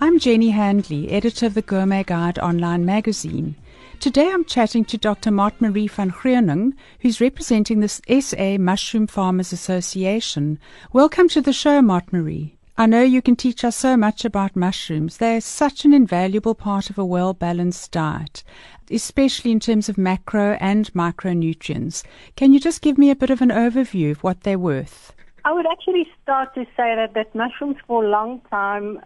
I'm Jenny Handley, editor of the Gourmet Guide online magazine. Today I'm chatting to Dr. Martmari van Greuning, who's representing the SA Mushroom Farmers Association. Welcome to the show, Mart Marie. I know you can teach us so much about mushrooms. They're such an invaluable part of a well balanced diet, especially in terms of macro and micronutrients. Can you just give me a bit of an overview of what they're worth? I would actually start to say that, that mushrooms for a long time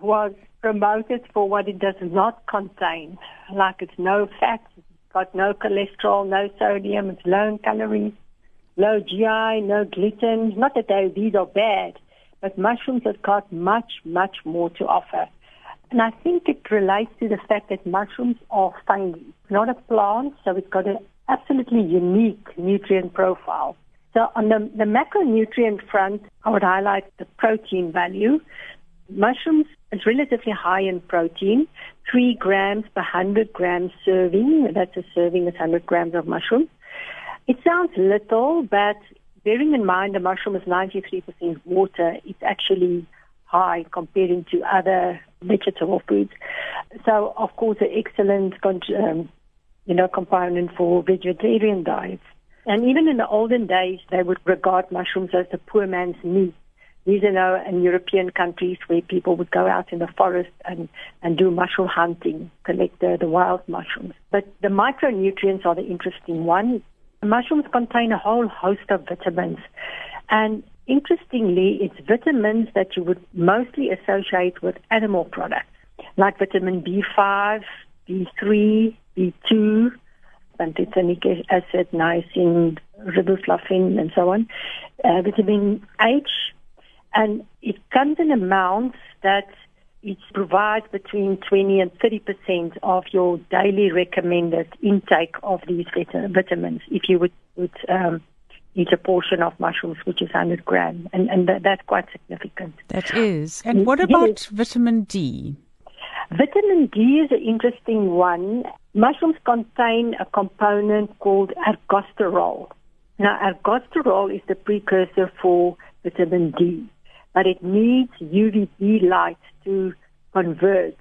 was promoted for what it does not contain. Like it's no fat, it's got no cholesterol, no sodium, it's low in calories, low GI, no gluten. Not that they, these are bad but mushrooms have got much, much more to offer. And I think it relates to the fact that mushrooms are fungi, not a plant, so it's got an absolutely unique nutrient profile. So on the, the macronutrient front, I would highlight the protein value. Mushrooms is relatively high in protein, 3 grams per 100 grams serving. That's a serving is 100 grams of mushrooms. It sounds little, but bearing in mind the mushroom is 93% water, it's actually high comparing to other vegetable foods. So, of course, an excellent, um, you know, component for vegetarian diets. And even in the olden days, they would regard mushrooms as the poor man's meat. These are now in European countries where people would go out in the forest and, and do mushroom hunting, collect the, the wild mushrooms. But the micronutrients are the interesting one. Mushrooms contain a whole host of vitamins. And interestingly, it's vitamins that you would mostly associate with animal products, like vitamin B5, B3, B2, pantothenic acid, niacin, riboflavin, and so on, uh, vitamin H. And it comes in amounts that it provides between 20 and 30 percent of your daily recommended intake of these vitamins if you would, would um, eat a portion of mushrooms, which is 100 gram, and, and that, that's quite significant. That is. And what about yes. vitamin D? Vitamin D is an interesting one. Mushrooms contain a component called ergosterol. Now, ergosterol is the precursor for vitamin D but it needs UVB light to convert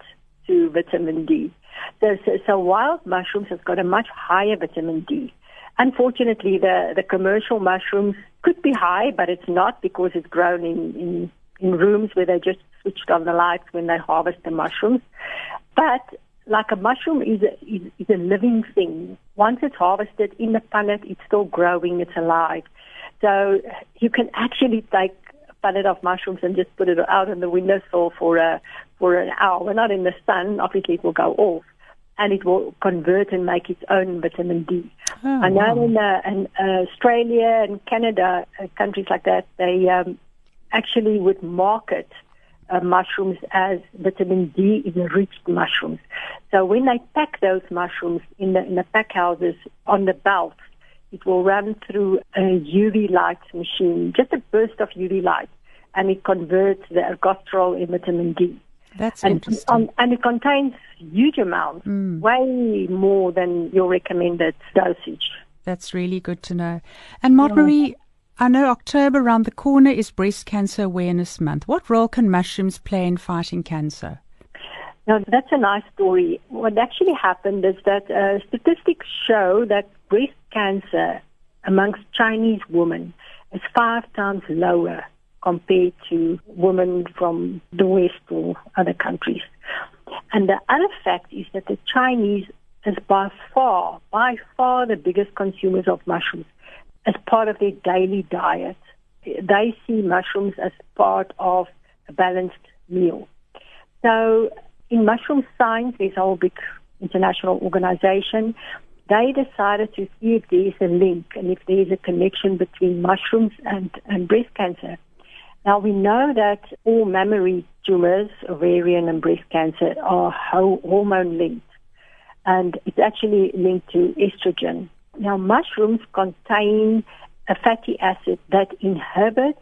to vitamin D. So, so, so wild mushrooms have got a much higher vitamin D. Unfortunately, the, the commercial mushrooms could be high, but it's not because it's grown in, in, in rooms where they just switched on the lights when they harvest the mushrooms. But like a mushroom is a, is, is a living thing. Once it's harvested in the punnet, it's still growing, it's alive. So you can actually take punnet of mushrooms and just put it out on the windowsill for a for an hour. We're not in the sun, obviously it will go off, and it will convert and make its own vitamin D. Oh, I know wow. in, uh, in uh, Australia and Canada, uh, countries like that, they um, actually would market uh, mushrooms as vitamin D enriched mushrooms. So when they pack those mushrooms in the in the pack houses on the belt, it will run through a UV light machine, just a burst of UV light, and it converts the ergosterol in vitamin D. That's and, interesting. Um, and it contains huge amounts, mm. way more than your recommended dosage. That's really good to know. And Martmari, I know October around the corner is Breast Cancer Awareness Month. What role can mushrooms play in fighting cancer? Now, that's a nice story. What actually happened is that uh, statistics show that breast cancer amongst Chinese women is five times lower compared to women from the West or other countries. And the other fact is that the Chinese is by far, by far the biggest consumers of mushrooms as part of their daily diet. They see mushrooms as part of a balanced meal. So in mushroom science, there's a whole big international organization they decided to see if there is a link and if there is a connection between mushrooms and, and breast cancer. Now we know that all mammary tumors, ovarian and breast cancer, are hormone linked, and it's actually linked to estrogen. Now mushrooms contain a fatty acid that inhibits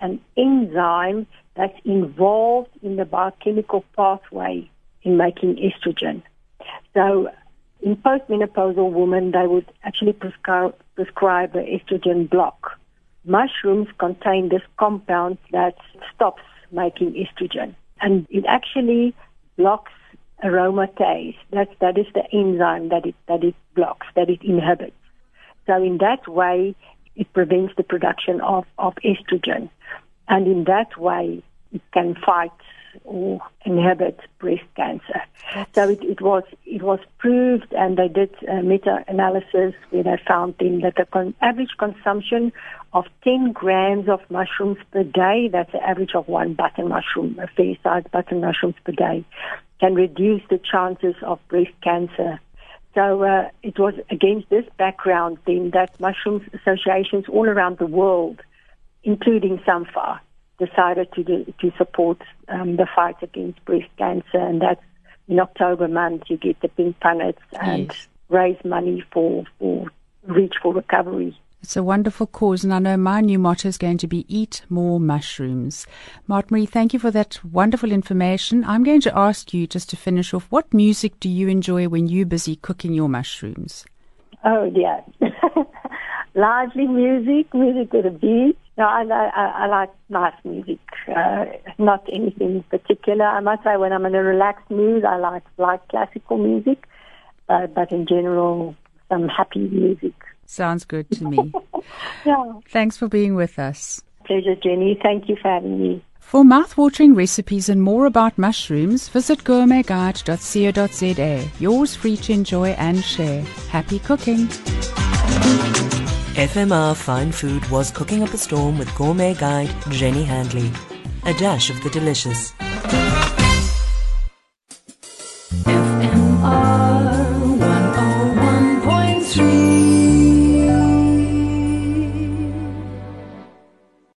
an enzyme that's involved in the biochemical pathway in making estrogen. So in postmenopausal women, they would actually prescribe, prescribe an estrogen block. Mushrooms contain this compound that stops making estrogen. And it actually blocks aromatase. That, that is the enzyme that it, that it blocks, that it inhibits. So in that way, it prevents the production of, of estrogen. And in that way, can fight or inhibit breast cancer. That's... So it, it, was it was proved, and they did a meta-analysis where they found then that the con- average consumption of 10 grams of mushrooms per day, that's the average of one button mushroom, a fair-sized button mushrooms per day, can reduce the chances of breast cancer. So uh, it was against this background then that mushrooms associations all around the world, including SAMFA, decided to do, to support um, the fight against breast cancer, and that's in October month you get the pink punnets and yes. raise money for for Reach for Recovery. It's a wonderful cause, and I know my new motto is going to be eat more mushrooms. Martmari, thank you for that wonderful information. I'm going to ask you just to finish off what music do you enjoy when you're busy cooking your mushrooms? Oh, dear. Largely music, music with a beat. No, I, I, I like nice music, uh, not anything in particular. I must say, when I'm in a relaxed mood, I like like classical music, uh, but in general, some happy music. Sounds good to me. yeah. Thanks for being with us. Pleasure, Jenny. Thank you for having me. For mouthwatering recipes and more about mushrooms, visit gourmetguide.co.za. Yours free to enjoy and share. Happy cooking! FMR Fine Food was cooking up a storm with gourmet guide Jenny Handley. A dash of the delicious.